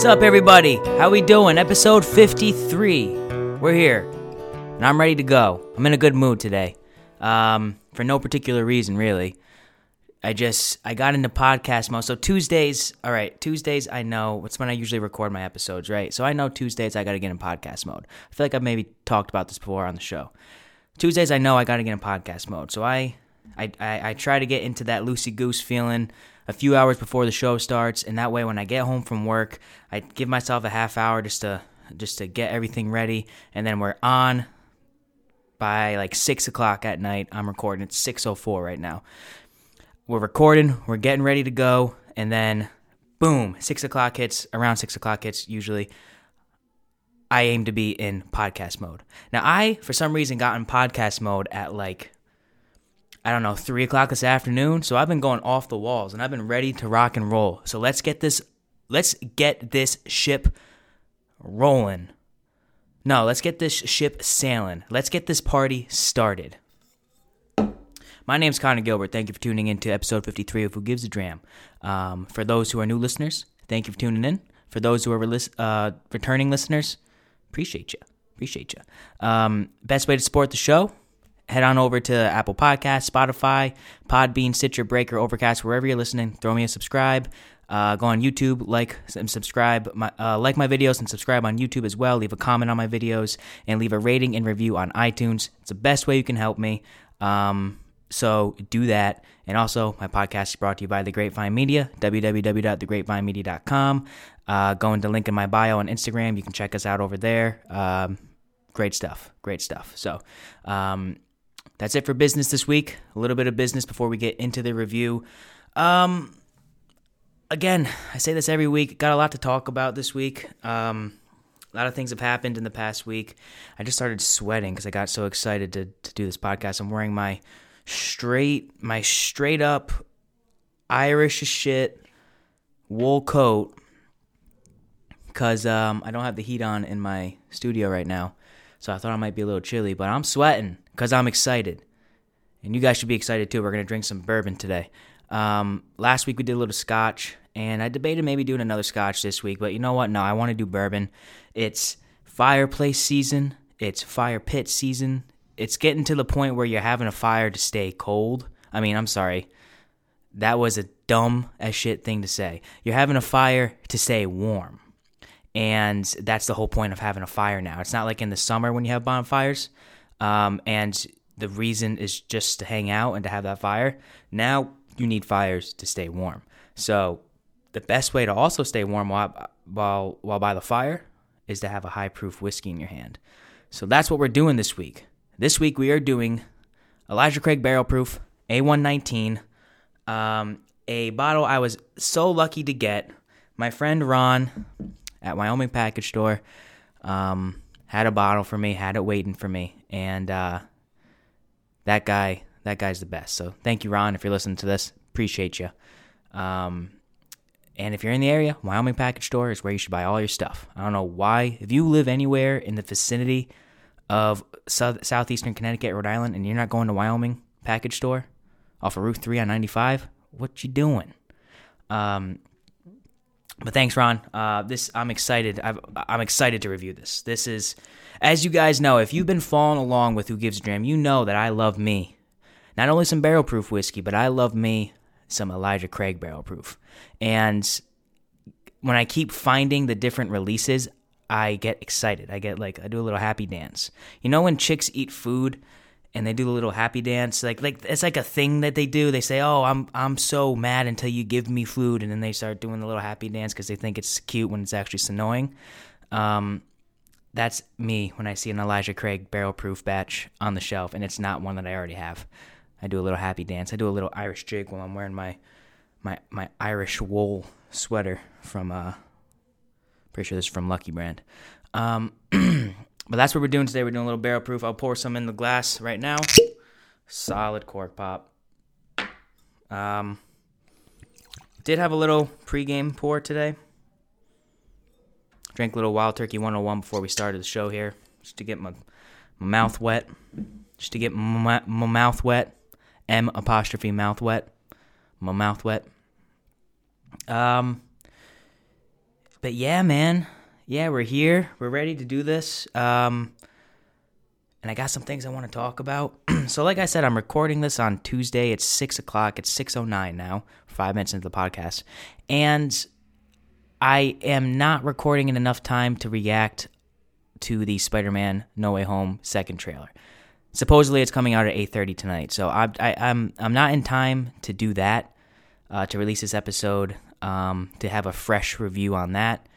What's up, everybody? How we doing? Episode 53. We're here, and I'm ready to go. I'm in a good mood today, um, for no particular reason, really. I just I got into podcast mode. So Tuesdays, all right, Tuesdays I know it's when I usually record my episodes, right? So I know Tuesdays I got to get in podcast mode. I feel like I've maybe talked about this before on the show. Tuesdays I know I got to get in podcast mode. So I I, I I try to get into that loosey goose feeling a few hours before the show starts, and that way when I get home from work, I give myself a half hour just to just to get everything ready, and then we're on by like six o'clock at night. I'm recording. It's six oh four right now. We're recording. We're getting ready to go, and then boom, six o'clock hits. Around six o'clock hits usually. I aim to be in podcast mode. Now, I, for some reason, got in podcast mode at like I don't know, three o'clock this afternoon. So I've been going off the walls and I've been ready to rock and roll. So let's get this let's get this ship rolling. No, let's get this ship sailing. Let's get this party started. My name's Connor Gilbert. Thank you for tuning in to episode 53 of Who Gives a Dram. Um, for those who are new listeners, thank you for tuning in. For those who are uh, returning listeners, appreciate you. Appreciate you. Um, best way to support the show, head on over to Apple Podcasts, Spotify, Podbean, Stitcher, Breaker, Overcast, wherever you're listening. Throw me a subscribe. Uh, go on YouTube, like and subscribe, my, uh, like my videos and subscribe on YouTube as well. Leave a comment on my videos and leave a rating and review on iTunes. It's the best way you can help me. Um, so do that. And also, my podcast is brought to you by The Grapevine Media, www.thegrapevinemedia.com. Uh, go into link in my bio on Instagram. You can check us out over there. Um, great stuff. Great stuff. So, um, that's it for business this week. A little bit of business before we get into the review. Um, again, I say this every week. Got a lot to talk about this week. Um, a lot of things have happened in the past week. I just started sweating because I got so excited to, to do this podcast. I'm wearing my straight, my straight up Irish shit wool coat because um, I don't have the heat on in my studio right now. So I thought I might be a little chilly, but I'm sweating because I'm excited. And you guys should be excited too. We're going to drink some bourbon today. Um, last week we did a little scotch, and I debated maybe doing another scotch this week, but you know what? No, I want to do bourbon. It's fireplace season, it's fire pit season. It's getting to the point where you're having a fire to stay cold. I mean, I'm sorry. That was a dumb as shit thing to say. You're having a fire to stay warm. And that's the whole point of having a fire now. It's not like in the summer when you have bonfires um, and the reason is just to hang out and to have that fire. Now you need fires to stay warm. So the best way to also stay warm while while while by the fire is to have a high proof whiskey in your hand. So that's what we're doing this week. This week we are doing Elijah Craig Barrel Proof A119, um, a bottle I was so lucky to get. My friend Ron at Wyoming Package Store um, had a bottle for me, had it waiting for me, and uh, that guy, that guy's the best. So thank you, Ron, if you're listening to this. Appreciate you. Um, and if you're in the area, Wyoming Package Store is where you should buy all your stuff. I don't know why. If you live anywhere in the vicinity of south, southeastern Connecticut, Rhode Island, and you're not going to Wyoming Package Store off of Route 3 on 95, what you doing? Um, but thanks, Ron. Uh, this I'm excited. i am excited to review this. This is, as you guys know, if you've been following along with Who Gives a Dram, you know that I love me. Not only some barrel proof whiskey, but I love me some Elijah Craig barrel proof. And when I keep finding the different releases, I get excited. I get like I do a little happy dance. You know when chicks eat food and they do the little happy dance like like it's like a thing that they do. They say oh i'm i'm so mad until you give me food and then they start doing the little happy dance because they think it's cute when it's actually annoying. Um, that's me when i see an elijah craig barrel proof batch on the shelf and it's not one that i already have. I do a little happy dance. I do a little irish jig while i'm wearing my my my irish wool sweater from uh pretty sure this is from lucky brand. Um But that's what we're doing today. We're doing a little barrel proof. I'll pour some in the glass right now. Solid cork pop. Um, did have a little pregame pour today. Drank a little Wild Turkey 101 before we started the show here, just to get my, my mouth wet. Just to get my, my mouth wet. M apostrophe mouth wet. My mouth wet. Um, but yeah, man. Yeah, we're here. We're ready to do this. Um, and I got some things I want to talk about. so, like I said, I'm recording this on Tuesday. It's six o'clock. It's six oh nine now. Five minutes into the podcast, and I am not recording in enough time to react to the Spider-Man No Way Home second trailer. Supposedly, it's coming out at eight thirty tonight. So I, I, I'm I'm not in time to do that. Uh, to release this episode, um, to have a fresh review on that.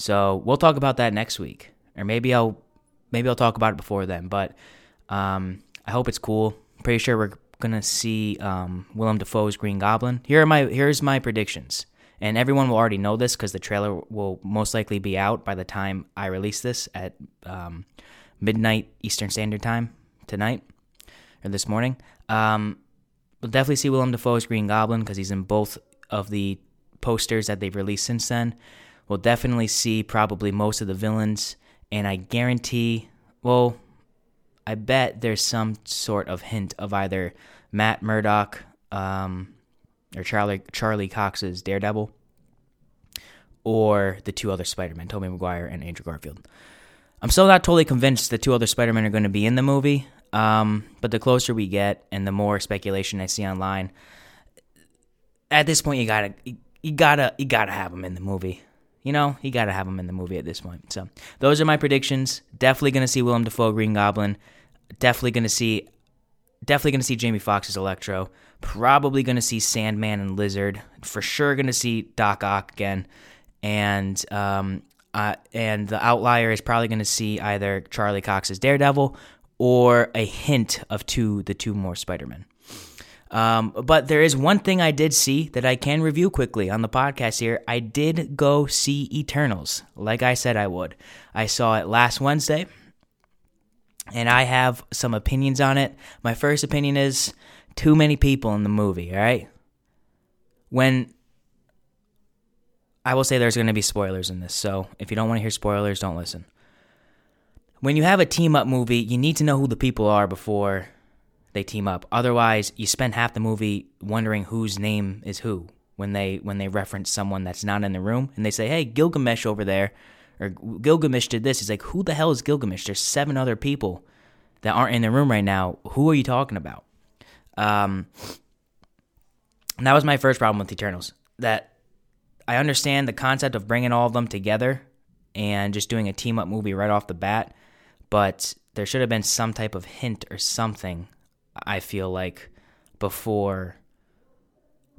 So we'll talk about that next week, or maybe I'll maybe I'll talk about it before then. But um, I hope it's cool. Pretty sure we're gonna see um, Willem Dafoe's Green Goblin. Here are my here's my predictions, and everyone will already know this because the trailer will most likely be out by the time I release this at um, midnight Eastern Standard Time tonight or this morning. Um, we'll definitely see Willem Dafoe's Green Goblin because he's in both of the posters that they've released since then. We'll definitely see probably most of the villains, and I guarantee, well, I bet there's some sort of hint of either Matt Murdock um, or Charlie Charlie Cox's Daredevil, or the two other Spider-Men, Tobey Maguire and Andrew Garfield. I'm still not totally convinced the two other Spider-Men are going to be in the movie, um, but the closer we get and the more speculation I see online, at this point you gotta you gotta you gotta have them in the movie. You know, you gotta have them in the movie at this point. So those are my predictions. Definitely gonna see Willem Dafoe Green Goblin. Definitely gonna see definitely gonna see Jamie Foxx's Electro. Probably gonna see Sandman and Lizard. For sure gonna see Doc Ock again. And um uh, and the outlier is probably going to see either Charlie Cox's Daredevil or a hint of two the two more Spider-Men. Um, but there is one thing I did see that I can review quickly on the podcast here. I did go see Eternals, like I said I would. I saw it last Wednesday, and I have some opinions on it. My first opinion is too many people in the movie, all right? When I will say there's going to be spoilers in this, so if you don't want to hear spoilers, don't listen. When you have a team up movie, you need to know who the people are before they team up. Otherwise, you spend half the movie wondering whose name is who when they when they reference someone that's not in the room and they say, "Hey, Gilgamesh over there," or Gilgamesh did this. It's like, who the hell is Gilgamesh? There's seven other people that aren't in the room right now. Who are you talking about? Um, that was my first problem with Eternals. That I understand the concept of bringing all of them together and just doing a team up movie right off the bat, but there should have been some type of hint or something I feel like before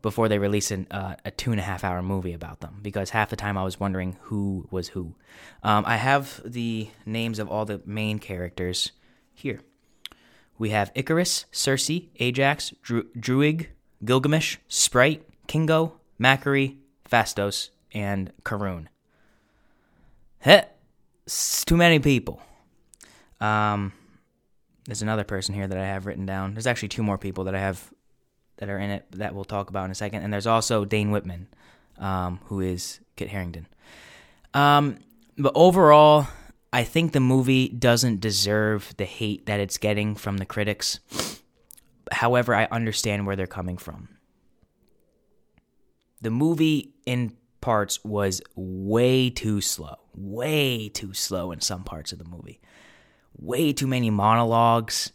before they release an, uh, a two and a half hour movie about them because half the time I was wondering who was who. Um, I have the names of all the main characters here. We have Ikaris, Sersi, Ajax, Dru- Druig, Gilgamesh, Sprite, Kingo, Makkari, Phastos, and Karun. Heh, it's too many people. Um, there's another person here that I have written down. There's actually two more people that I have that are in it that we'll talk about in a second. And there's also Dane Whitman, um, who is Kit Harington. Um, but overall, I think the movie doesn't deserve the hate that it's getting from the critics. However, I understand where they're coming from. The movie, in parts, was way too slow. Way too slow in some parts of the movie way too many monologues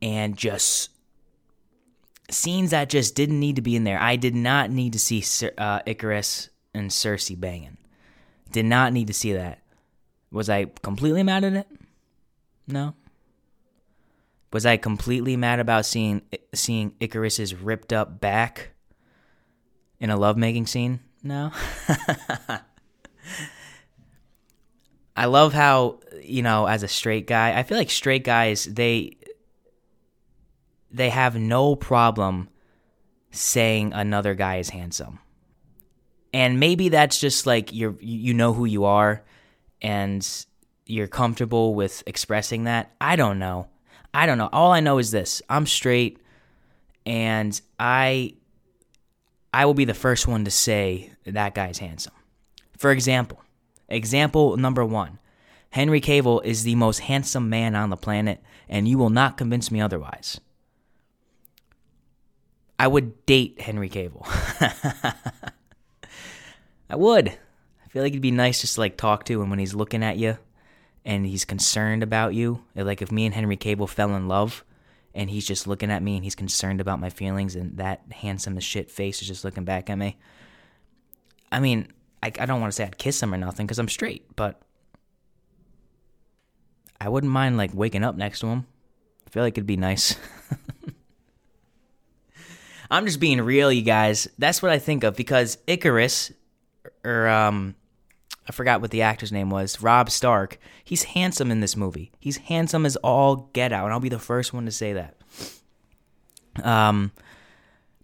and just scenes that just didn't need to be in there. I did not need to see uh, Ikaris and Cersei banging. Did not need to see that. Was I completely mad at it? No. Was I completely mad about seeing seeing Ikaris's ripped up back in a lovemaking scene? No. I love how you know, as a straight guy, I feel like straight guys they they have no problem saying another guy is handsome. And maybe that's just like you're you know who you are and you're comfortable with expressing that. I don't know. I don't know. All I know is this. I'm straight and I I will be the first one to say that guy's handsome. For example, example number 1. Henry Cavill is the most handsome man on the planet, and you will not convince me otherwise. I would date Henry Cavill. I would. I feel like it'd be nice just to like talk to him when he's looking at you and he's concerned about you. Like if me and Henry Cavill fell in love and he's just looking at me and he's concerned about my feelings and that handsome as shit face is just looking back at me. I mean, I, I don't want to say I'd kiss him or nothing because I'm straight, but I wouldn't mind like waking up next to him. I feel like it'd be nice. I'm just being real, you guys. That's what I think of because Ikaris, or um, I forgot what the actor's name was, Robb Stark. He's handsome in this movie. He's handsome as all get out, and I'll be the first one to say that. Um,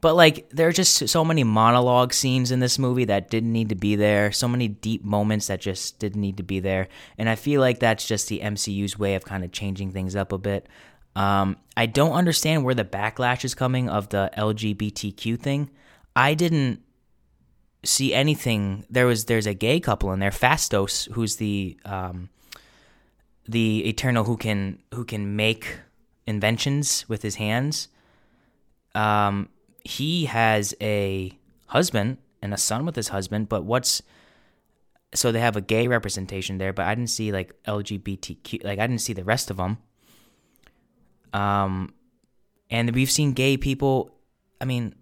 but like there are just so many monologue scenes in this movie that didn't need to be there. So many deep moments that just didn't need to be there, and I feel like that's just the MCU's way of kind of changing things up a bit. Um, I don't understand where the backlash is coming of the LGBTQ thing. I didn't see anything. There was there's a gay couple in there, Phastos, who's the um, the Eternal who can who can make inventions with his hands. Um, he has a husband and a son with his husband, but what's so they have a gay representation there, but I didn't see like LGBTQ, like I didn't see the rest of them. Um, and we've seen gay people. I mean,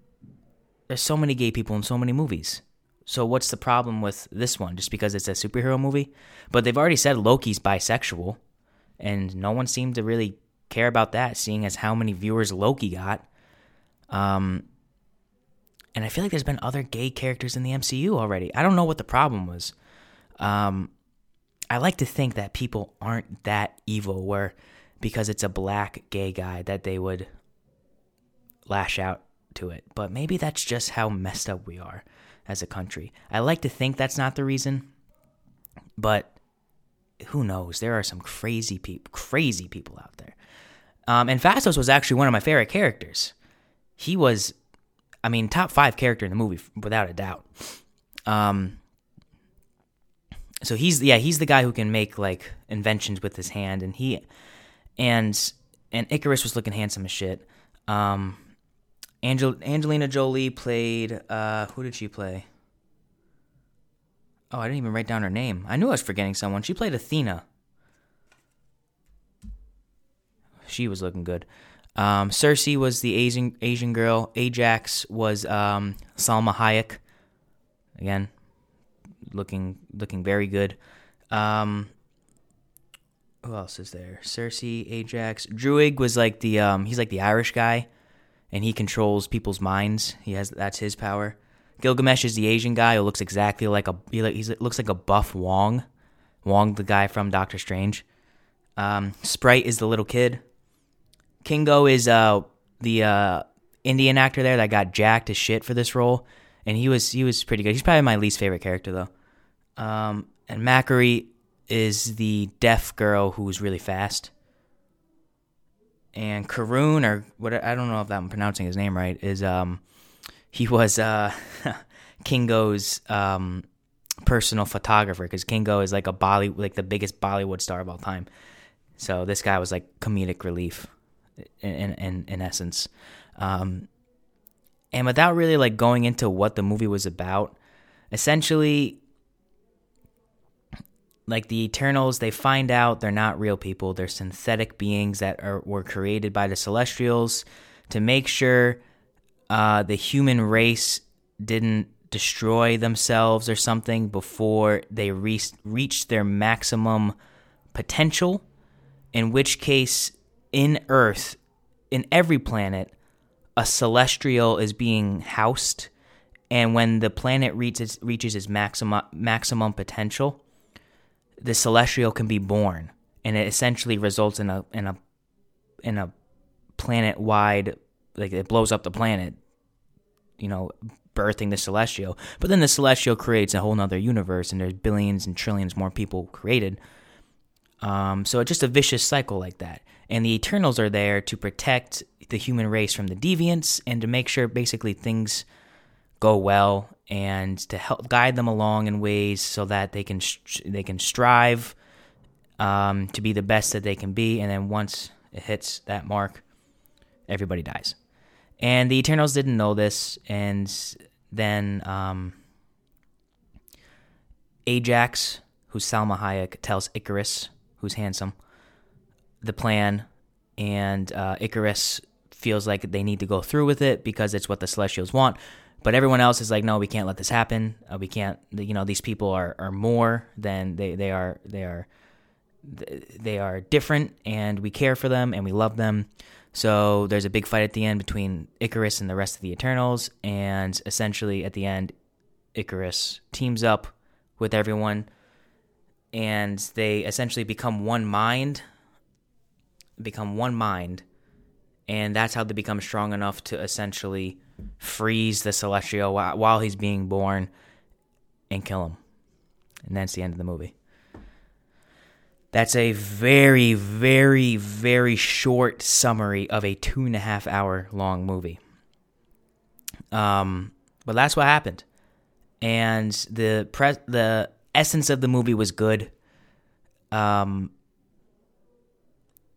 there's so many gay people in so many movies. So what's the problem with this one? Just because it's a superhero movie? But they've already said Loki's bisexual, and no one seemed to really care about that, seeing as how many viewers Loki got. Um, and I feel like there's been other gay characters in the MCU already. I don't know what the problem was. Um, I like to think that people aren't that evil, where because it's a black gay guy that they would lash out to it. But maybe that's just how messed up we are as a country. I like to think that's not the reason, but who knows? There are some crazy people, crazy people out there. Um, and Phastos was actually one of my favorite characters. He was, I mean, top five character in the movie without a doubt. Um, so he's yeah he's the guy who can make like inventions with his hand, and he and and Ikaris was looking handsome as shit. Um, Angel Angelina Jolie played. Uh, who did she play? Oh, I didn't even write down her name. I knew I was forgetting someone. She played Athena. She was looking good. Um, Sersi was the Asian Asian girl. Ajax was um, Salma Hayek. Again, looking looking very good. Um, who else is there? Cersei, Ajax, Druig was like the um, he's like the Irish guy, and he controls people's minds. He has that's his power. Gilgamesh is the Asian guy who looks exactly like a he looks like a buff Wong, Wong the guy from Doctor Strange. Um, Sprite is the little kid. Kingo is uh the uh, Indian actor there that got jacked as shit for this role, and he was he was pretty good. He's probably my least favorite character though. Um, and Makkari is the deaf girl who's really fast. And Karun, or what I don't know if I'm pronouncing his name right, is um he was uh Kingo's um personal photographer because Kingo is like a Bolly like the biggest Bollywood star of all time. So this guy was like comedic relief in in in essence. Um and without really like going into what the movie was about, essentially like the Eternals, they find out they're not real people. They're synthetic beings that are were created by the Celestials to make sure uh, the human race didn't destroy themselves or something before they re- reached their maximum potential. In which case, in Earth, in every planet, a celestial is being housed, and when the planet reaches reaches its maximum maximum potential the celestial can be born, and it essentially results in a in a in a planet wide like it blows up the planet, you know, birthing the celestial. But then the celestial creates a whole nother universe, and there's billions and trillions more people created. Um, so it's just a vicious cycle like that. And the Eternals are there to protect the human race from the deviants and to make sure basically things go well and to help guide them along in ways so that they can they can strive um, to be the best that they can be. And then once it hits that mark, everybody dies. And the Eternals didn't know this, and then um, Ajax, who's Salma Hayek, tells Ikaris who's handsome, the plan, and uh, Ikaris feels like they need to go through with it because it's what the Celestials want. But everyone else is like, no, we can't let this happen. Uh, we can't. You know, these people are, are more than they they are. They are they are different, and we care for them and we love them. So there's a big fight at the end between Ikaris and the rest of the Eternals, and essentially at the end, Ikaris teams up with everyone, and they essentially become one mind. Become one mind, and that's how they become strong enough to essentially freeze the Celestial while he's being born and kill him. And that's the end of the movie. That's a very, very, very short summary of a two and a half hour long movie. Um, but that's what happened, and the pre- the essence of the movie was good. Um,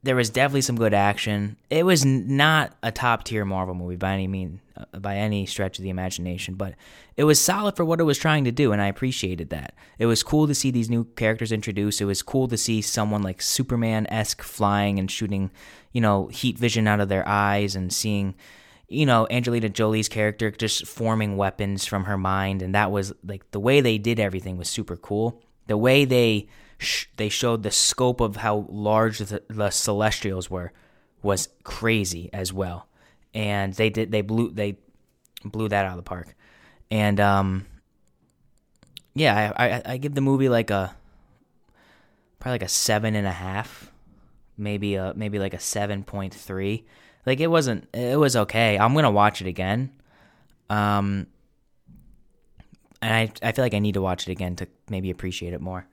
there was definitely some good action. It was not a top tier Marvel movie by any mean, uh, by any stretch of the imagination, but it was solid for what it was trying to do, and I appreciated that. It was cool to see these new characters introduced. It was cool to see someone like Superman esque flying and shooting, you know, heat vision out of their eyes, and seeing, you know, Angelina Jolie's character just forming weapons from her mind, and that was like the way they did everything was super cool. The way they they showed the scope of how large the, the Celestials were was crazy as well, and they did they blew they blew that out of the park, and um, yeah, I, I, I give the movie like a probably like a seven and a half, maybe a maybe like a seven point three. Like it wasn't it was okay. I'm gonna watch it again. Um, and I I feel like I need to watch it again to maybe appreciate it more.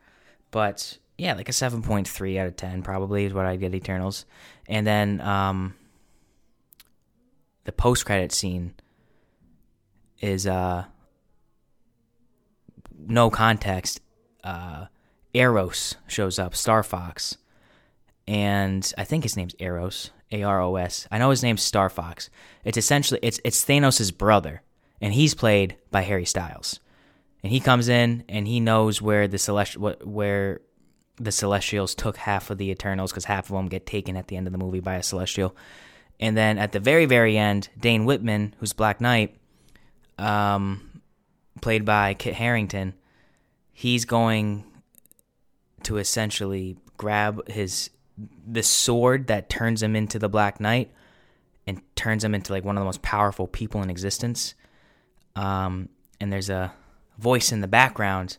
But yeah, like a 7.3 out of 10 probably is what I'd get Eternals. And then um, the post credit scene is uh, no context. Uh, Eros shows up, Star Fox, and I think his name's Eros, A R O S. I know his name's Star Fox. It's essentially it's it's Thanos' brother, and he's played by Harry Styles and he comes in and he knows where the celestial where the celestials took half of the eternals because half of them get taken at the end of the movie by a celestial. And then at the very very end dane whitman who's black knight um, played by kit harington he's going to essentially grab his the sword that turns him into the black knight and turns him into like one of the most powerful people in existence. Um, and there's a voice in the background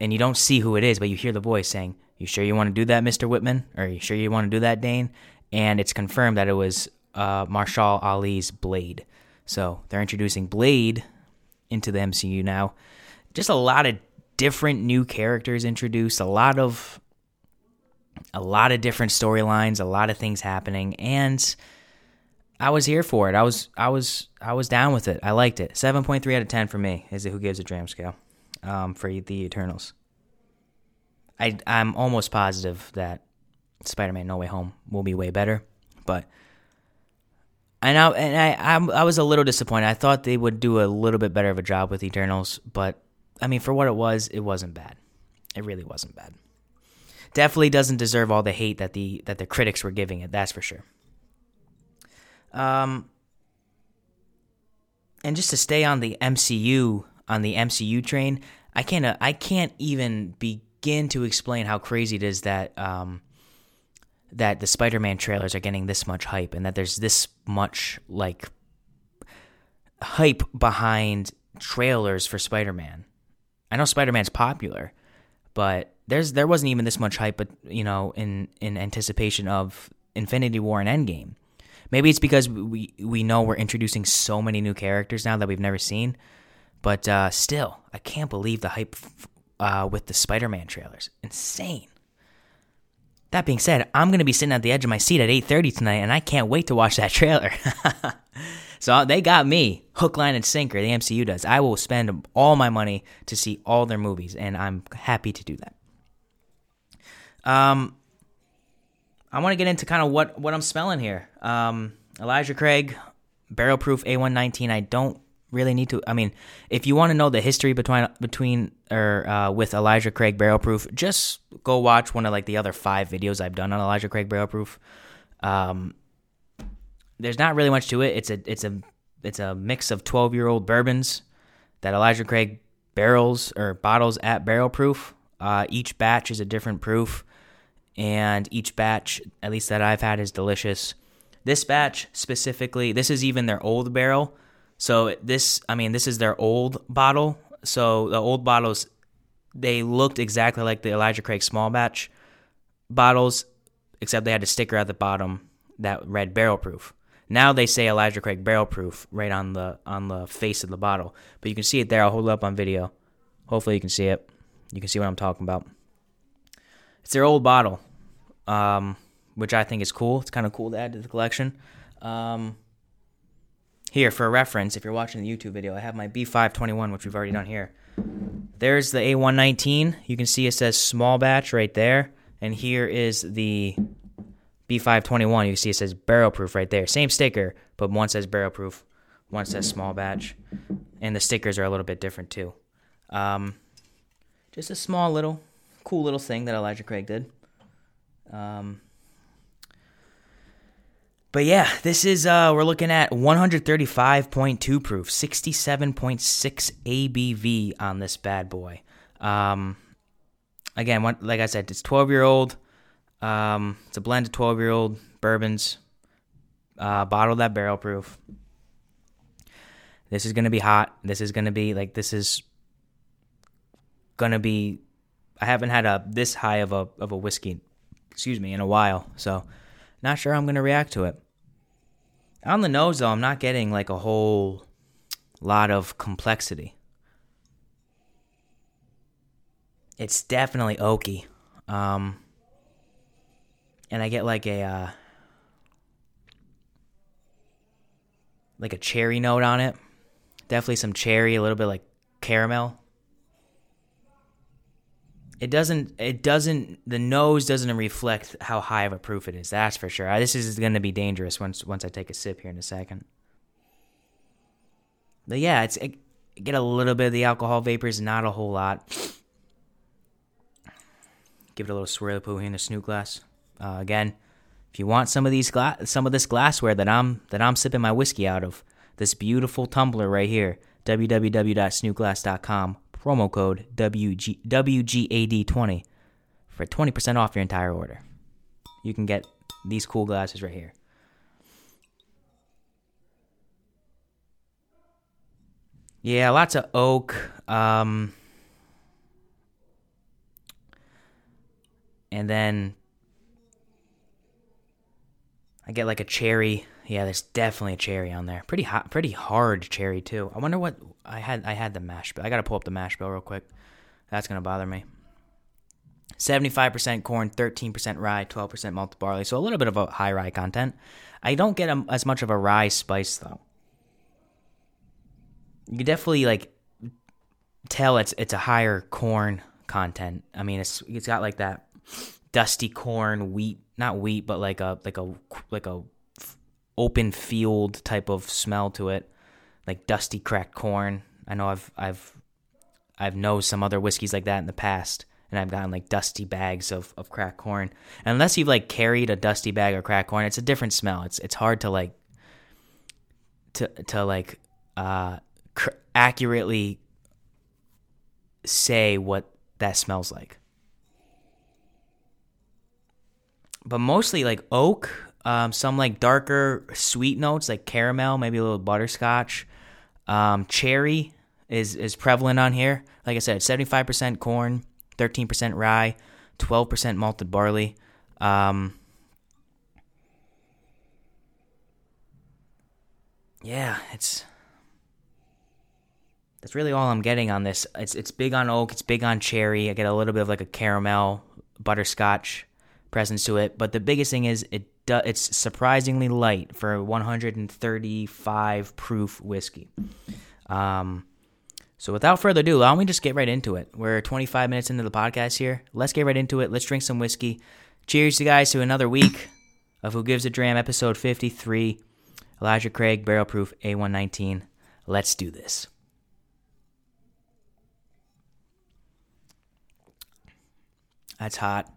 and you don't see who it is, but you hear the voice saying, You sure you want to do that, Mr. Whitman? Or you sure you want to do that, Dane? And it's confirmed that it was uh, Mahershala Ali's Blade. So they're introducing Blade into the MCU now. Just a lot of different new characters introduced, a lot of a lot of different storylines, a lot of things happening, and I was here for it. I was I was I was down with it. I liked it. Seven point three out of ten for me is it who gives a dram scale um, for the Eternals. I I'm almost positive that Spider-Man No Way Home will be way better, but I know and I I'm, I was a little disappointed. I thought they would do a little bit better of a job with Eternals, but I mean for what it was, it wasn't bad. It really wasn't bad. Definitely doesn't deserve all the hate that the that the critics were giving it. That's for sure. Um, and just to stay on the MCU on the MCU train, I can't uh, I can't even begin to explain how crazy it is that um, that the Spider-Man trailers are getting this much hype and that there's this much like hype behind trailers for Spider-Man. I know Spider-Man's popular, but there's there wasn't even this much hype, but you know, in in anticipation of Infinity War and Endgame. Maybe it's because we we know we're introducing so many new characters now that we've never seen. But uh, still, I can't believe the hype uh, with the Spider-Man trailers. Insane. That being said, I'm going to be sitting at the edge of my seat at 8:30 tonight, and I can't wait to watch that trailer. so they got me hook, line, and sinker. The MCU does. I will spend all my money to see all their movies, and I'm happy to do that. Um, I want to get into kind of what what I'm smelling here. Um, Elijah Craig, barrel proof A119. I don't really need to. I mean, if you want to know the history between between or uh, with Elijah Craig Barrel Proof, just go watch one of like the other five videos I've done on Elijah Craig Barrel Proof. Um, there's not really much to it. It's a it's a it's a mix of 12 year old bourbons that Elijah Craig barrels or bottles at barrel proof. Uh, each batch is a different proof, and each batch, at least that I've had, is delicious. This batch specifically, this is even their old barrel. So this, I mean, this is their old bottle. So the old bottles, they looked exactly like the Elijah Craig small batch bottles, except they had a sticker at the bottom that read barrel proof. Now they say Elijah Craig barrel proof right on the on the face of the bottle, but you can see it there. I'll hold it up on video. Hopefully you can see it. You can see what I'm talking about. It's their old bottle, um, which I think is cool. It's kind of cool to add to the collection. Um, here, for reference, if you're watching the YouTube video, I have my B521, which we've already done here. There's the A119. You can see it says small batch right there. And here is the B521, you see it says barrel proof right there. Same sticker, but one says barrel proof, one says small batch. And the stickers are a little bit different too. Um, just a small little, cool little thing that Elijah Craig did. Um, but yeah, this is, uh, we're looking at 135.2 proof, 67.6 ABV on this bad boy. Um, again, like I said, it's 12 year old. Um, it's a blend of 12 year old bourbons, uh, bottled at barrel proof. This is going to be hot. This is going to be like, this is going to be, I haven't had a this high of a, of a whiskey, excuse me, in a while. So, not sure I'm going to react to it. On the nose, though, I'm not getting like a whole lot of complexity. It's definitely oaky. Um, and I get like a uh, like a cherry note on it. Definitely some cherry, a little bit like caramel. It doesn't. It doesn't. The nose doesn't reflect how high of a proof it is. That's for sure. This is going to be dangerous once once I take a sip here in a second. But yeah, it's it, get a little bit of the alcohol vapors, not a whole lot. Give it a little swirl of poo here in the snoot glass. Uh, again, if you want some of these gla- some of this glassware that I'm that I'm sipping my whiskey out of, this beautiful tumbler right here, www.snootglass.com, promo code WG, WGAD20 for 20% off your entire order. You can get these cool glasses right here. Yeah, lots of oak. Um, and then I get like a cherry. Yeah, there's definitely a cherry on there. Pretty hot, pretty hard cherry too. I wonder what I had. I had the mash bill. I gotta pull up the mash bill real quick. That's gonna bother me. 75% corn, 13% rye, 12% malted barley. So a little bit of a high rye content. I don't get a, as much of a rye spice though. You definitely like tell it's it's a higher corn content. I mean, it's it's got like that dusty corn wheat not wheat, but like a like a like a open field type of smell to it, like dusty cracked corn. I know I've I've I've known some other whiskeys like that in the past, and I've gotten like dusty bags of of cracked corn. And unless you've like carried a dusty bag of cracked corn, it's a different smell. It's it's hard to like to to like uh cr- accurately say what that smells like. but mostly like oak, um, some like darker sweet notes like caramel, maybe a little butterscotch. Um, cherry is is prevalent on here. Like I said, seventy five percent corn, thirteen percent rye, twelve percent malted barley. Um, yeah, it's that's really all I'm getting on this. It's it's big on oak, it's big on cherry. I get a little bit of like a caramel, butterscotch presence to it. But the biggest thing is it do, it's surprisingly light for 135 proof whiskey. Um, so without further ado, why don't we just get right into it? We're 25 minutes into the podcast here. Let's get right into it. Let's drink some whiskey. Cheers, you guys, to another week of Who Gives a Dram, episode 53. Elijah Craig, Barrel Proof A119. Let's do this. That's hot.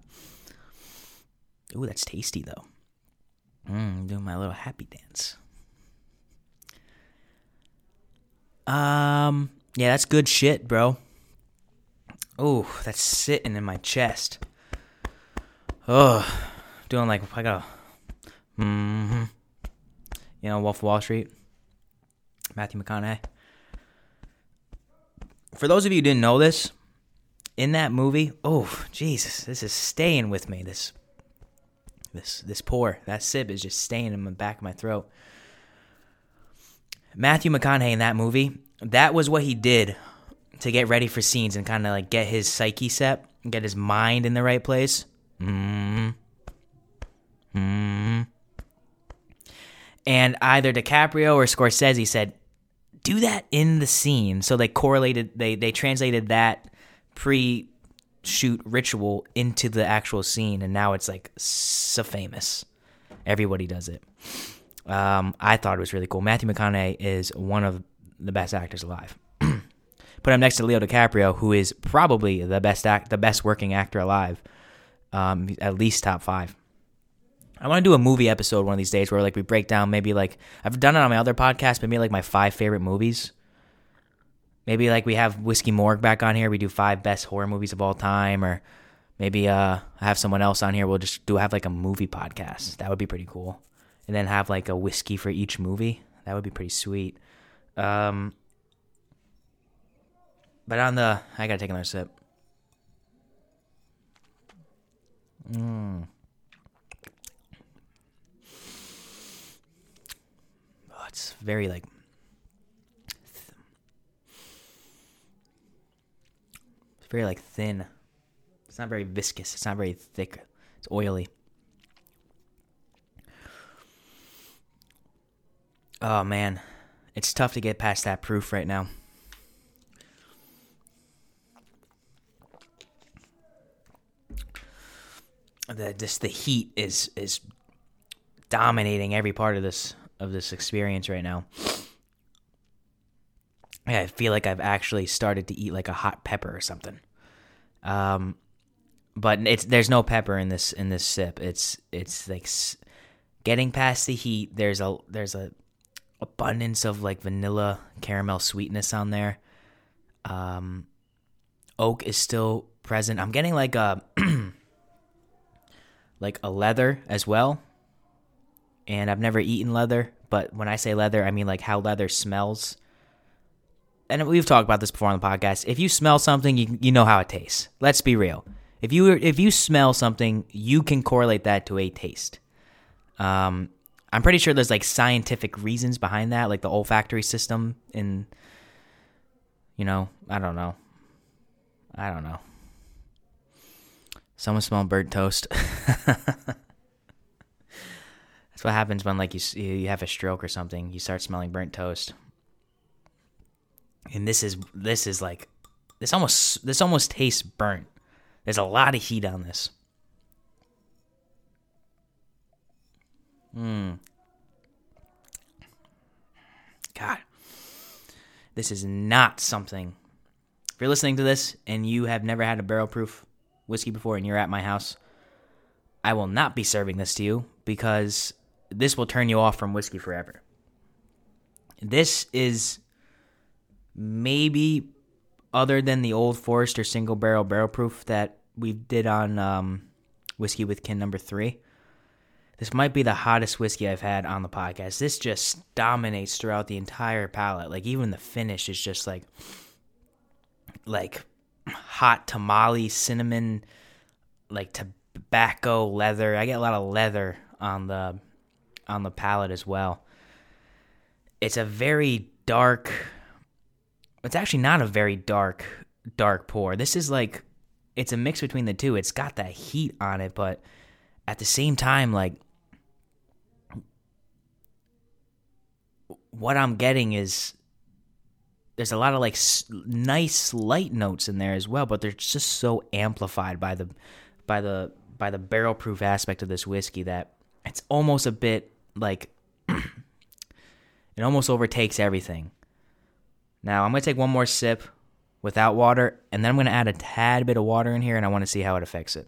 Ooh, that's tasty though. Mmm, doing my little happy dance. Um, yeah, that's good shit, bro. Ooh, that's sitting in my chest. Oh, doing like I got, mm-hmm. You know, Wolf of Wall Street. Matthew McConaughey. For those of you who didn't know this, in that movie, oh Jesus, this is staying with me. This, this, this pour, that sip is just staying in the back of my throat. Matthew McConaughey in that movie, that was what he did to get ready for scenes and kind of like get his psyche set, get his mind in the right place. Hmm. Hmm. And either DiCaprio or Scorsese said, "Do that in the scene." So they correlated. They they translated that pre-shoot ritual into the actual scene, and now it's like so famous. Everybody does it. Um, I thought it was really cool. Matthew McConaughey is one of the best actors alive. Put him next to Leo DiCaprio, who is probably the best act, the best working actor alive, um, at least top five. I want to do a movie episode one of these days where like we break down maybe like I've done it on my other podcast, but maybe like my five favorite movies. Maybe like we have Whiskey Morgue back on here. We do five best horror movies of all time, or maybe uh I have someone else on here. We'll just do have like a movie podcast. That would be pretty cool. And then have like a whiskey for each movie. That would be pretty sweet. Um, but on the, I gotta take another sip. Mm. Oh, it's very like. Th- it's very like thin. It's not very viscous. It's not very thick. It's oily. Oh man, it's tough to get past that proof right now. The just the heat is is dominating every part of this of this experience right now. I feel like I've actually started to eat like a hot pepper or something. Um, but it's there's no pepper in this in this sip. It's it's like getting past the heat. There's a there's a abundance of like vanilla caramel sweetness on there. Um, oak is still present. I'm getting like a like a leather as well. And I've never eaten leather, but when I say leather, I mean like how leather smells. And we've talked about this before on the podcast. If you smell something, you you know how it tastes. Let's be real. If you if you smell something, you can correlate that to a taste. Um, I'm pretty sure there's like scientific reasons behind that, like the olfactory system in you know, I don't know. I don't know. Someone smell burnt toast. That's what happens when like you you have a stroke or something. You start smelling burnt toast. And this is this is like this almost this almost tastes burnt. There's a lot of heat on this. Mm. God. This is not something. If you're listening to this and you have never had a barrel proof whiskey before and you're at my house, I will not be serving this to you because this will turn you off from whiskey forever. This is maybe other than the old Forester single barrel barrel proof that we did on um, whiskey with kin number three. This might be the hottest whiskey I've had on the podcast. This just dominates throughout the entire palate. Like even the finish is just like like hot tamale, cinnamon, like tobacco, leather. I get a lot of leather on the on the palate as well. It's a very dark it's actually not a very dark dark pour. This is like it's a mix between the two. It's got that heat on it, but at the same time like what I'm getting is there's a lot of like s- nice light notes in there as well, but they're just so amplified by the by the by the barrel proof aspect of this whiskey that it's almost a bit like it almost overtakes everything. Now I'm gonna take one more sip without water, and then I'm gonna add a tad bit of water in here, and I want to see how it affects it.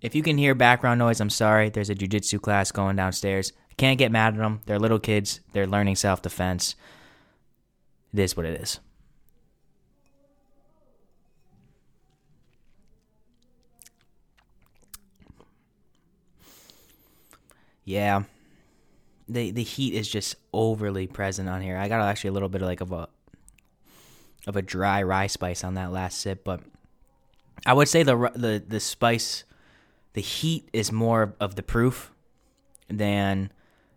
If you can hear background noise, I'm sorry. There's a jujitsu class going downstairs. I can't get mad at them. They're little kids. They're learning self defense. It is what it is. Yeah. The the heat is just overly present on here. I got actually a little bit of like of a of a dry rye spice on that last sip, but I would say the the the spice the heat is more of the proof than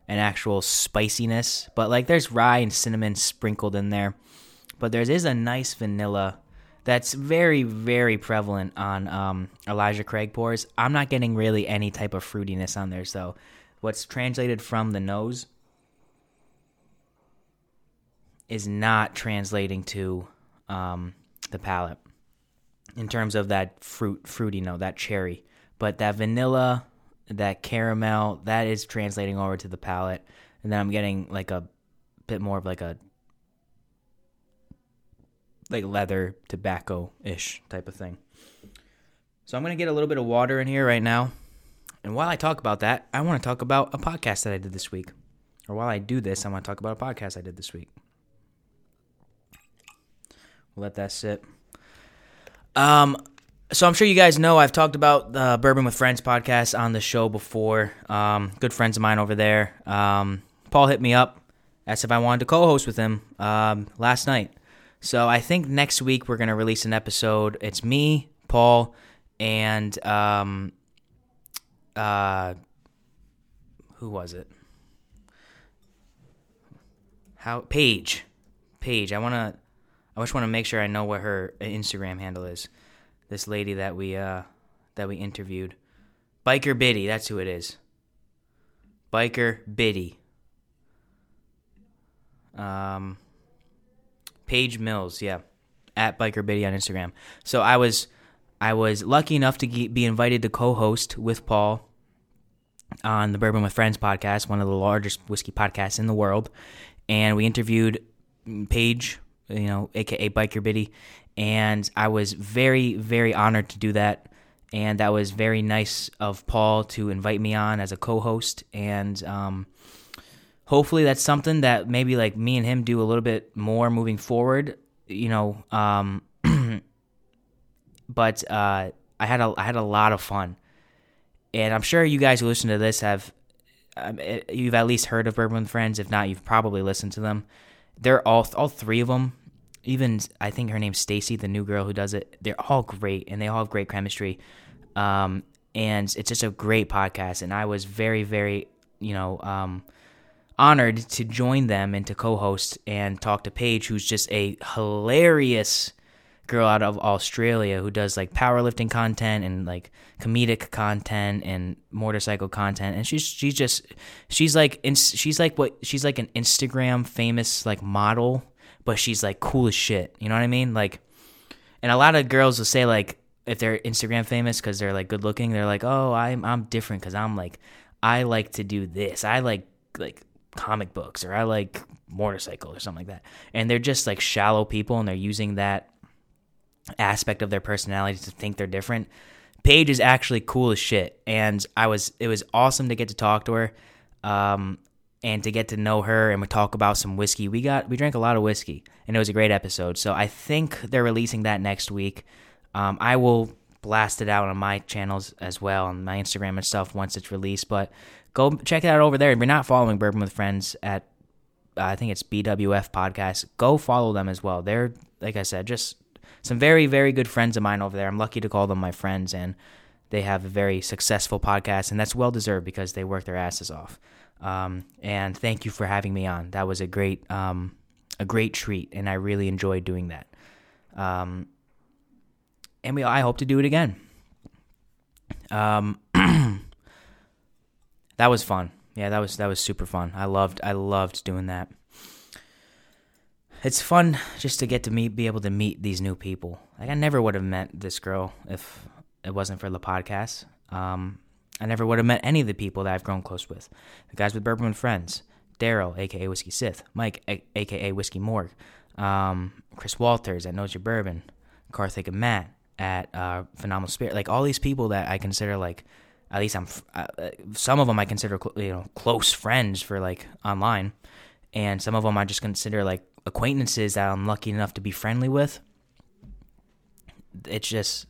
an actual spiciness. But like there's rye and cinnamon sprinkled in there. But there is a nice vanilla that's very, very prevalent on um, Elijah Craig pours. I'm not getting really any type of fruitiness on there. So what's translated from the nose is not translating to um, the palate in terms of that fruit, fruity note, that cherry. But that vanilla, that caramel, that is translating over to the palate. And then I'm getting like a bit more of like a like leather tobacco ish type of thing. So I'm gonna get a little bit of water in here right now. And while I talk about that, I want to talk about a podcast that I did this week. Or while I do this, I want to talk about a podcast I did this week. We'll let that sit. Um, so I'm sure you guys know I've talked about the Bourbon with Friends podcast on the show before. Um, good friends of mine over there. Um, Paul hit me up, asked if I wanted to co-host with him um, last night. So I think next week we're gonna release an episode. It's me, Paul, and um, uh, who was it? How Paige, Paige. I wanna, I just want to make sure I know what her Instagram handle is this lady that we uh that we interviewed. Biker Biddy, that's who it is. Biker Biddy. Um Paige Mills, yeah. At Biker Biddy on Instagram. So I was I was lucky enough to be invited to co-host with Paul on the Bourbon with Friends podcast, one of the largest whiskey podcasts in the world, and we interviewed Paige, you know, aka Biker Biddy, and I was very, very honored to do that. And that was very nice of Paul to invite me on as a co-host, and um, hopefully that's something that maybe like me and him do a little bit more moving forward. You know, um, but uh, I had a I had a lot of fun, and I'm sure you guys who listen to this have um, eh, you've at least heard of Bourbon Friends. If not, you've probably listened to them. They're all all three of them even I think her name's Stacy, the new girl who does it. They're all great and they all have great chemistry. Um, and it's just a great podcast. And I was very, very, you know, um, honored to join them and to co-host and talk to Paige, who's just a hilarious girl out of Australia who does like powerlifting content and like comedic content and motorcycle content and she's she's just she's like in, she's like what she's like an Instagram famous like model but she's like cool as shit. You know what I mean? Like, and a lot of girls will say like if they're Instagram famous because they're like good looking, they're like, oh, I'm I'm different because I'm like I like to do this. I like like comic books or I like motorcycle or something like that. And they're just like shallow people and they're using that aspect of their personality to think they're different. Paige is actually cool as shit, and I was it was awesome to get to talk to her. Um, and to get to know her and we talk about some whiskey. We got we drank a lot of whiskey and it was a great episode. So I think they're releasing that next week. Um, I will blast it out on my channels as well on my Instagram and stuff once it's released. But go check it out over there. If you're not following Bourbon with Friends at uh, I think it's BWF podcast, go follow them as well. They're like I said, just some very very good friends of mine over there. I'm lucky to call them my friends and they have a very successful podcast and that's well deserved because they work their asses off. Um, and thank you for having me on. That was a great, um, a great treat, and I really enjoyed doing that. Um, and we, I hope to do it again. Um, that was fun. Yeah, that was that was super fun. I loved I loved doing that. It's fun just to get to meet, be able to meet these new people. Like I never would have met this girl if it wasn't for the podcast. Um, I never would have met any of the people that I've grown close with. The guys with Bourbon Friends, Daryl, aka Whiskey Sith, Mike, a- aka Whiskey Morg, um, Chris Walters at Knows Your Bourbon, Karthik and Matt at uh, Phenomenal Spirit. Like all these people that I consider like, at least I'm, uh, some of them I consider you know close friends for like online, and some of them I just consider like acquaintances that I'm lucky enough to be friendly with. It's just,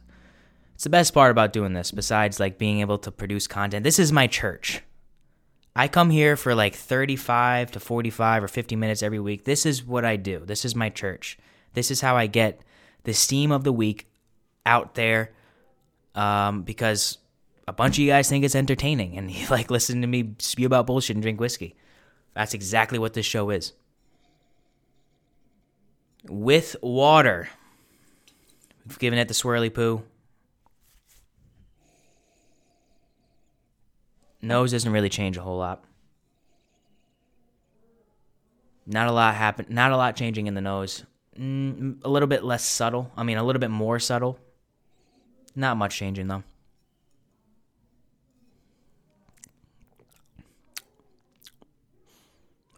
it's the best part about doing this. Besides like being able to produce content, this is my church. I come here for like 35 to 45 or 50 minutes every week. This is what I do. This is my church. This is how I get the steam of the week out there um, because a bunch of you guys think it's entertaining and you like listen to me spew about bullshit and drink whiskey. That's exactly what this show is. With water. We've given it the swirly poo. Nose doesn't really change a whole lot. Not a lot happen. Not a lot changing in the nose. Mm, a little bit less subtle. I mean, a little bit more subtle. Not much changing though.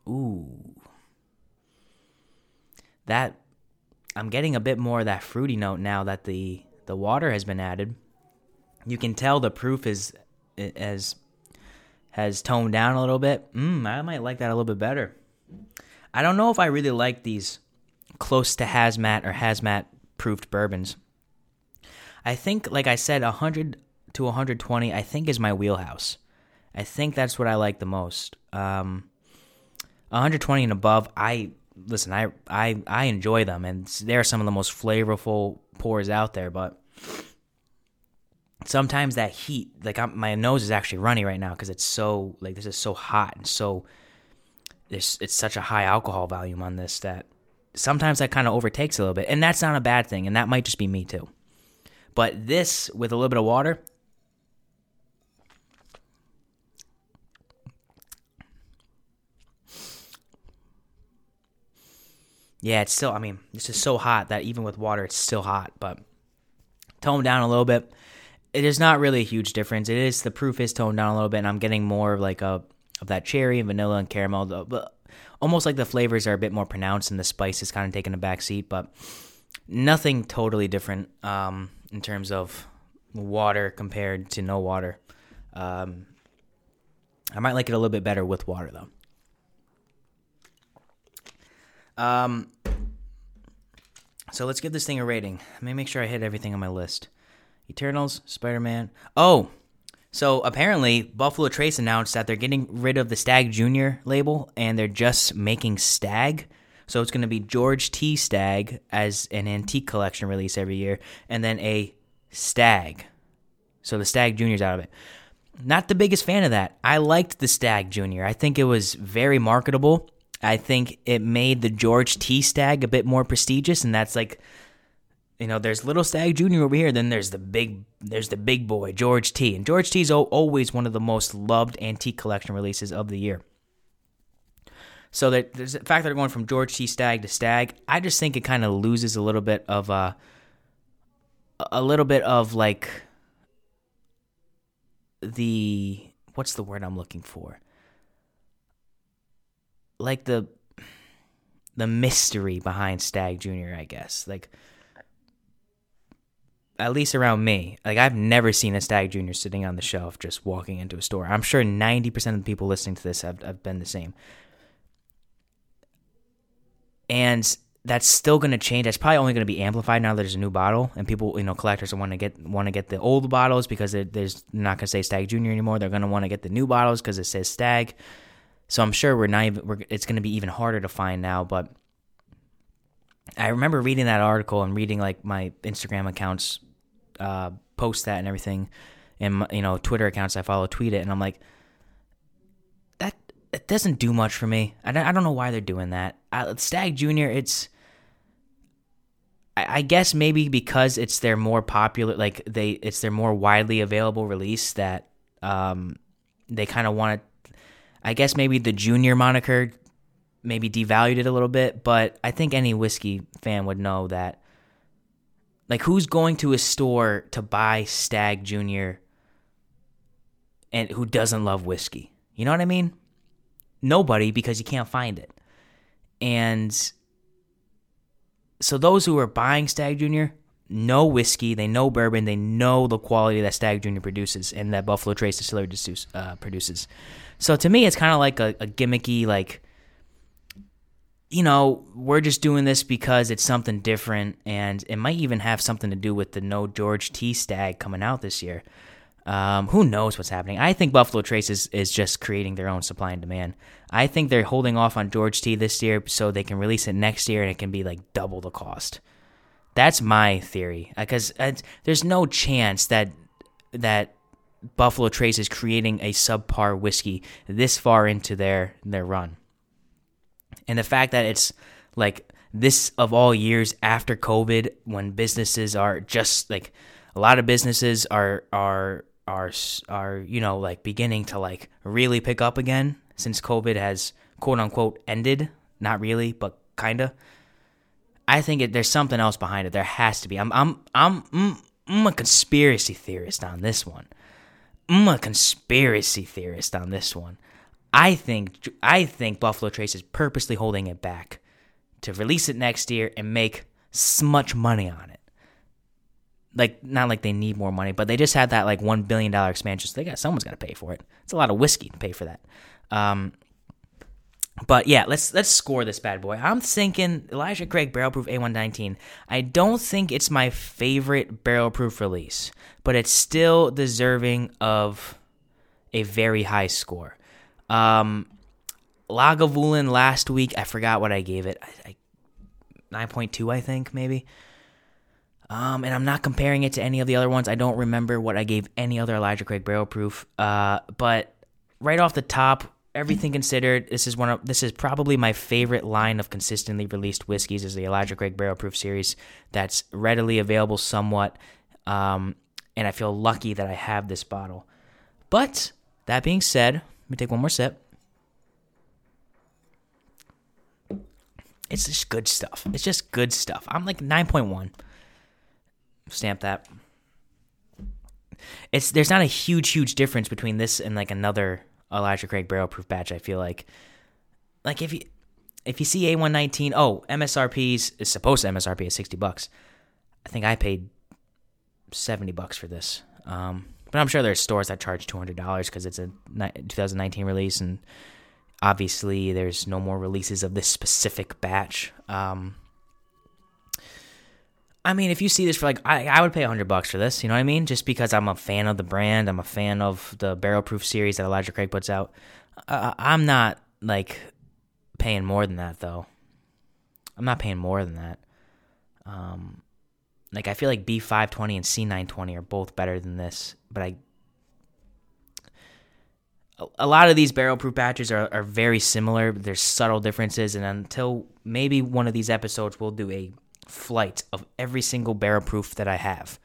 Ooh. That I'm getting a bit more of that fruity note now that the the water has been added. You can tell the proof is as has toned down a little bit. Mm, I might like that a little bit better. I don't know if I really like these close to hazmat or hazmat proofed bourbons. I think, like I said, 100 to 120, I think is my wheelhouse. I think that's what I like the most. Um, 120 and above, I listen. I I I enjoy them, and they're some of the most flavorful pours out there. But sometimes that heat, like I'm, my nose is actually runny right now because it's so like this is so hot and so there's it's such a high alcohol volume on this that sometimes that kind of overtakes a little bit, and that's not a bad thing, and that might just be me too. But this with a little bit of water. Yeah, it's still, I mean, this is so hot that even with water, it's still hot, but tone down a little bit it is not really a huge difference. It is the proof is toned down a little bit, and I'm getting more of like a of that cherry and vanilla and caramel. But almost like the flavors are a bit more pronounced, and the spice is kind of taking a back seat. But nothing totally different um, in terms of water compared to no water. Um, I might like it a little bit better with water though. Um, so let's give this thing a rating. Let me make sure I hit everything on my list. Eternals, Spider Man. Oh, so apparently Buffalo Trace announced that they're getting rid of the Stagg Junior label and they're just making Stagg. So it's going to be George T. Stagg as an antique collection release every year, and then a Stagg. So the Stagg Junior's out of it. Not the biggest fan of that. I liked the Stagg Junior. I think it was very marketable. I think it made the George T. Stagg a bit more prestigious, and that's like you know, there's little Stagg Jr. over here. Then there's the big, there's the big boy George T. And George T is always one of the most loved antique collection releases of the year. So that there's the fact that they're going from George T. Stagg to Stagg, I just think it kind of loses a little bit of uh, a little bit of like the what's the word I'm looking for? Like the the mystery behind Stagg Jr. I guess like at least around me, like I've never seen a Stagg Junior sitting on the shelf just walking into a store. I'm sure 90% of the people listening to this have, have been the same. And that's still going to change. That's probably only going to be amplified now that there's a new bottle, and people, you know, collectors want to get want to get the old bottles because there's not going to say Stagg Junior anymore. They're going to want to get the new bottles because it says Stagg. So I'm sure we're not even. We're, it's going to be even harder to find now. But I remember reading that article and reading like my Instagram accounts uh, post that and everything, and you know Twitter accounts I follow tweet it, and I'm like, that it doesn't do much for me. I don't, I don't know why they're doing that. Uh, Stagg Junior, it's I, I guess maybe because it's their more popular, like they it's their more widely available release that um they kind of want to. I guess maybe the junior moniker maybe devalued it a little bit, but I think any whiskey fan would know that like, who's going to a store to buy Stagg Junior and who doesn't love whiskey? You know what I mean? Nobody because you can't find it. And so those who are buying Stagg Junior know whiskey, they know bourbon, they know the quality that Stagg Junior produces and that Buffalo Trace Distillery uh, produces. So to me, it's kind of like a, a gimmicky, like you know, we're just doing this because it's something different, and it might even have something to do with the no George T Stagg coming out this year. Um, who knows what's happening? I think Buffalo Trace is, is just creating their own supply and demand. I think they're holding off on George T this year so they can release it next year and it can be like double the cost. That's my theory because uh, there's no chance that that Buffalo Trace is creating a subpar whiskey this far into their their run. And the fact that it's like this of all years after COVID, when businesses are just like a lot of businesses are are are are you know like beginning to like really pick up again since COVID has quote unquote ended. Not really, but kinda. I think it, there's something else behind it. There has to be. I'm I'm I'm mm, I'm a conspiracy theorist on this one. I'm a conspiracy theorist on this one. I think I think Buffalo Trace is purposely holding it back to release it next year and make much money on it. Like not like they need more money, but they just had that like one billion dollar expansion, so they got someone's got to pay for it. It's a lot of whiskey to pay for that. Um, but yeah, let's let's score this bad boy. I'm thinking Elijah Craig Barrel Proof A119. I don't think it's my favorite barrel proof release, but it's still deserving of a very high score. Um, Lagavulin last week, I forgot what I gave it. I, I, 9.2, I think, maybe. Um, and I'm not comparing it to any of the other ones. I don't remember what I gave any other Elijah Craig Barrel Proof. Uh, but right off the top, everything considered, this is one of this is probably my favorite line of consistently released whiskeys is the Elijah Craig Barrel Proof series. That's readily available somewhat, um, and I feel lucky that I have this bottle. But that being said, let me take one more sip. It's just good stuff. It's just good stuff. I'm like 9.1. Stamp that. It's there's not a huge huge difference between this and like another Elijah Craig barrel proof batch. I feel like like if you if you see A119, oh, MSRP's is supposed to MSRP at 60 bucks. I think I paid 70 bucks for this. Um, but I'm sure there's stores that charge two hundred dollars because it's a 2019 release, and obviously there's no more releases of this specific batch. Um, I mean, if you see this for like, I, I would pay hundred bucks for this. You know what I mean? Just because I'm a fan of the brand, I'm a fan of the barrel proof series that Elijah Craig puts out. Uh, I'm not like paying more than that though. I'm not paying more than that. Um, like I feel like B520 and C920 are both better than this, but I a lot of these barrel proof batches are, are very similar. There's subtle differences, and until maybe one of these episodes, we'll do a flight of every single barrel proof that I have,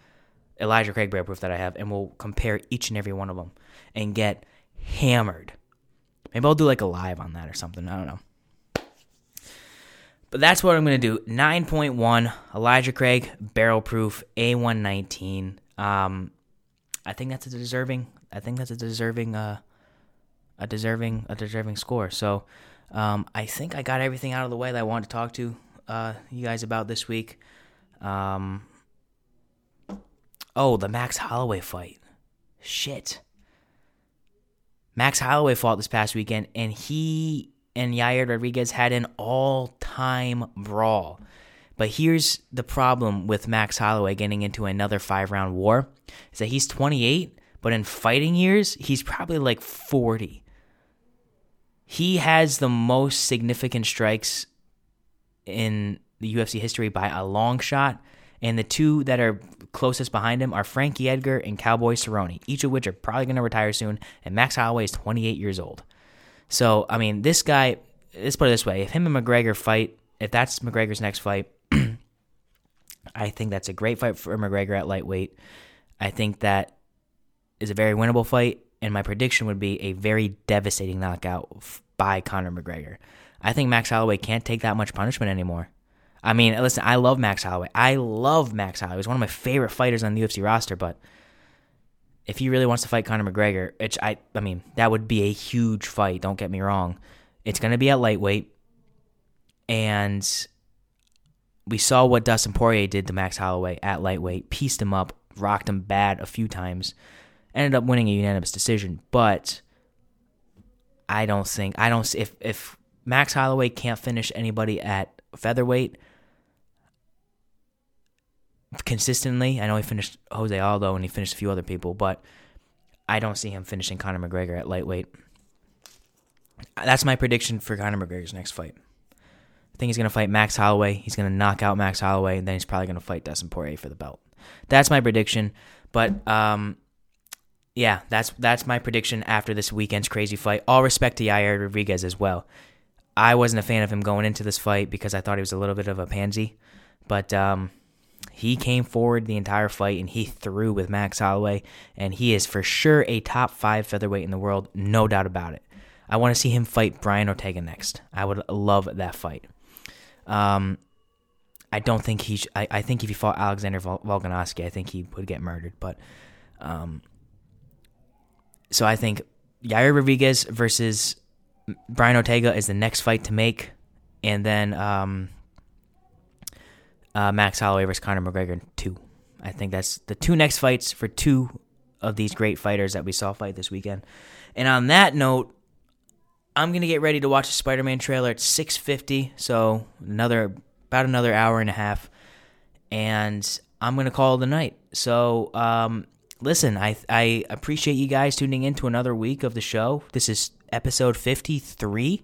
Elijah Craig barrel proof that I have, and we'll compare each and every one of them and get hammered. Maybe I'll do like a live on that or something. I don't know. But that's what I'm going to do. 9.1 Elijah Craig Barrel Proof A119. Um, I think that's a deserving. I think that's a deserving. Uh, a deserving. A deserving score. So, um, I think I got everything out of the way that I wanted to talk to uh, you guys about this week. Um, oh, the Max Holloway fight. Shit. Max Holloway fought this past weekend, and he and Yair Rodriguez had an all time brawl. But here's the problem with Max Holloway getting into another five round war is that he's 28, but in fighting years, he's probably like 40. He has the most significant strikes in the UFC history by a long shot, and the two that are closest behind him are Frankie Edgar and Cowboy Cerrone, each of which are probably going to retire soon, and Max Holloway is 28 years old. So, I mean, this guy, let's put it this way if him and McGregor fight, if that's McGregor's next fight, I think that's a great fight for McGregor at lightweight. I think that is a very winnable fight, and my prediction would be a very devastating knockout by Conor McGregor. I think Max Holloway can't take that much punishment anymore. I mean, listen, I love Max Holloway. I love Max Holloway. He's one of my favorite fighters on the UFC roster, but if he really wants to fight Conor McGregor, which I I mean, that would be a huge fight, don't get me wrong. It's going to be at lightweight. And we saw what Dustin Poirier did to Max Holloway at lightweight, pieced him up, rocked him bad a few times, ended up winning a unanimous decision. But I don't think I don't if if Max Holloway can't finish anybody at featherweight consistently. I know he finished Jose Aldo and he finished a few other people, but I don't see him finishing Conor McGregor at lightweight. That's my prediction for Conor McGregor's next fight. I think he's going to fight Max Holloway. He's going to knock out Max Holloway, and then he's probably going to fight Dustin Poirier for the belt. That's my prediction. But um, yeah, that's that's my prediction after this weekend's crazy fight. All respect to Yair Rodriguez as well. I wasn't a fan of him going into this fight because I thought he was a little bit of a pansy, but um, he came forward the entire fight and he threw with Max Holloway, and he is for sure a top five featherweight in the world, no doubt about it. I want to see him fight Brian Ortega next. I would love that fight. Um, I don't think he. Sh- I, I think if he fought Alexander Vol- Volkanovski, I think he would get murdered. But, um, so I think Yair Rodriguez versus Brian Ortega is the next fight to make, and then um, uh, Max Holloway versus Conor McGregor two. I think that's the two next fights for two of these great fighters that we saw fight this weekend. And on that note, I'm gonna get ready to watch the Spider-Man trailer at 6:50, so another about another hour and a half, and I'm gonna call the night. So, um, listen, I I appreciate you guys tuning in to another week of the show. This is episode 53.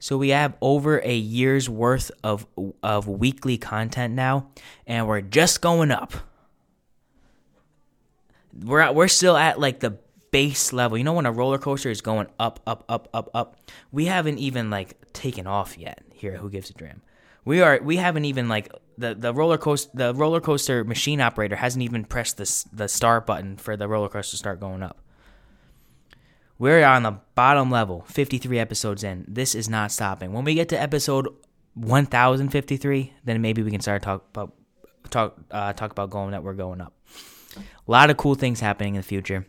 So we have over a year's worth of of weekly content now, and we're just going up. We're at, we're still at like the base level. You know when a roller coaster is going up, up, up, up, up. We haven't even like taken off yet. Here, who gives a damn? We are. We haven't even like the the roller coaster. The roller coaster machine operator hasn't even pressed the the start button for the roller coaster to start going up. We're on the bottom level, 53 episodes in. This is not stopping. When we get to episode 1053, then maybe we can start talk about talk uh, talk about going that we're going up. A lot of cool things happening in the future.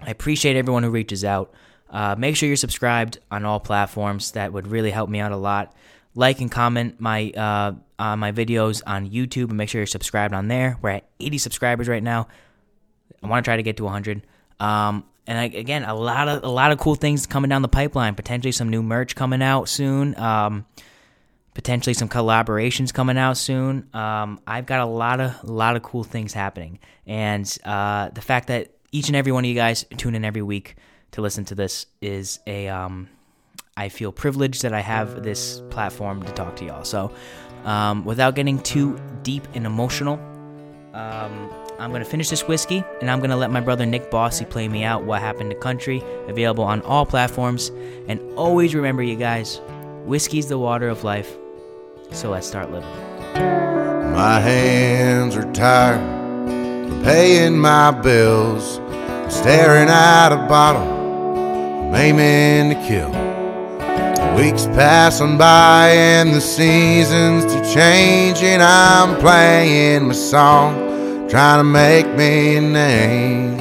I appreciate everyone who reaches out. Uh, make sure you're subscribed on all platforms. That would really help me out a lot. Like and comment my uh, on my videos on YouTube, and make sure you're subscribed on there. We're at 80 subscribers right now. I want to try to get to 100. Um, and I, again, a lot of a lot of cool things coming down the pipeline. Potentially some new merch coming out soon. Um, potentially some collaborations coming out soon. Um, I've got a lot of a lot of cool things happening, and uh, the fact that each and every one of you guys tune in every week to listen to this is a um, I feel privileged that I have this platform to talk to y'all. So, um, without getting too deep and emotional, um, I'm going to finish this whiskey and I'm going to let my brother Nick Bossy play me out What Happened to Country, available on all platforms. And always remember, you guys, whiskey's the water of life. So let's start living. My hands are tired from paying my bills, staring at a bottle, I'm aiming to kill. The weeks passing by and the seasons keep changing. I'm playing my song, trying to make me a name.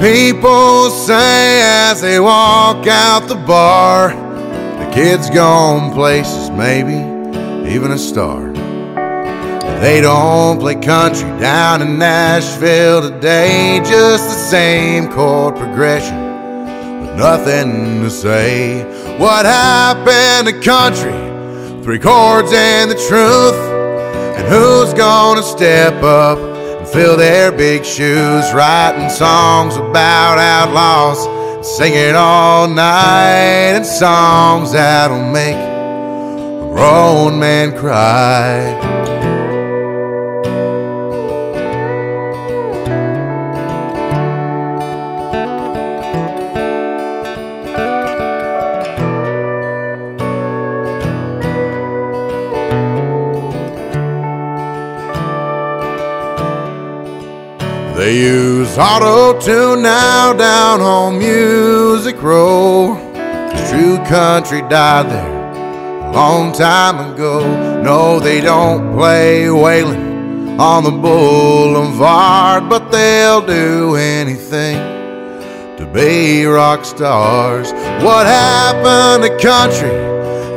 People say as they walk out the bar, the kid's gone places, maybe even a star. They don't play country down in Nashville today, just the same chord progression with nothing to say. What happened to country? Three chords and the truth. And who's gonna step up and fill their big shoes? Writing songs about outlaws, singing all night, and songs that'll make grown man cry. They use auto tune now down on Music Row. 'Cause true country died there long time ago. No, they don't play Waylon on the boulevard, but they'll do anything to be rock stars. What happened to country?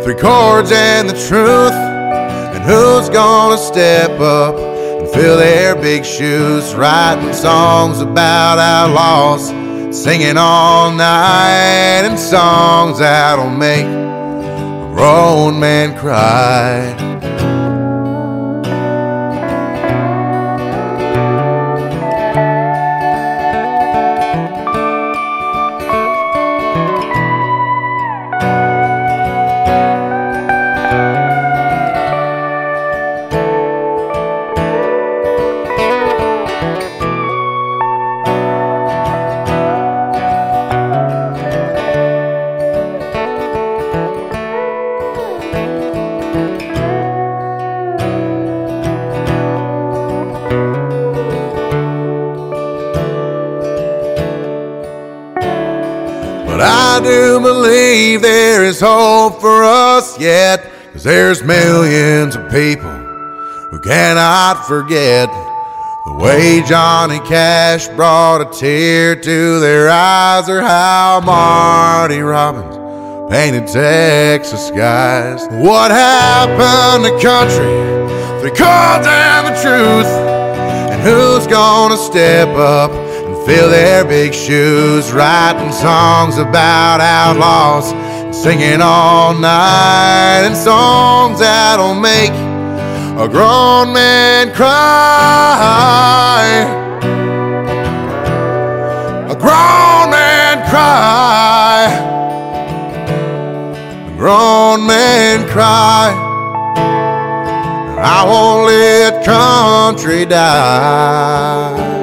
Three chords and the truth. And who's gonna step up and fill their big shoes? Writing songs about outlaws, singing all night, and songs that'll make grown man cry. But I do believe there is hope for us yet, cause there's millions of people who cannot forget the way Johnny Cash brought a tear to their eyes, or how Marty Robbins painted Texas skies. What happened to country? Three chords and the truth. And who's gonna step up and fill their big shoes, writing songs about outlaws, singing all night, and songs that'll make a grown man cry. A grown man cry. A grown man cry. I won't let country die.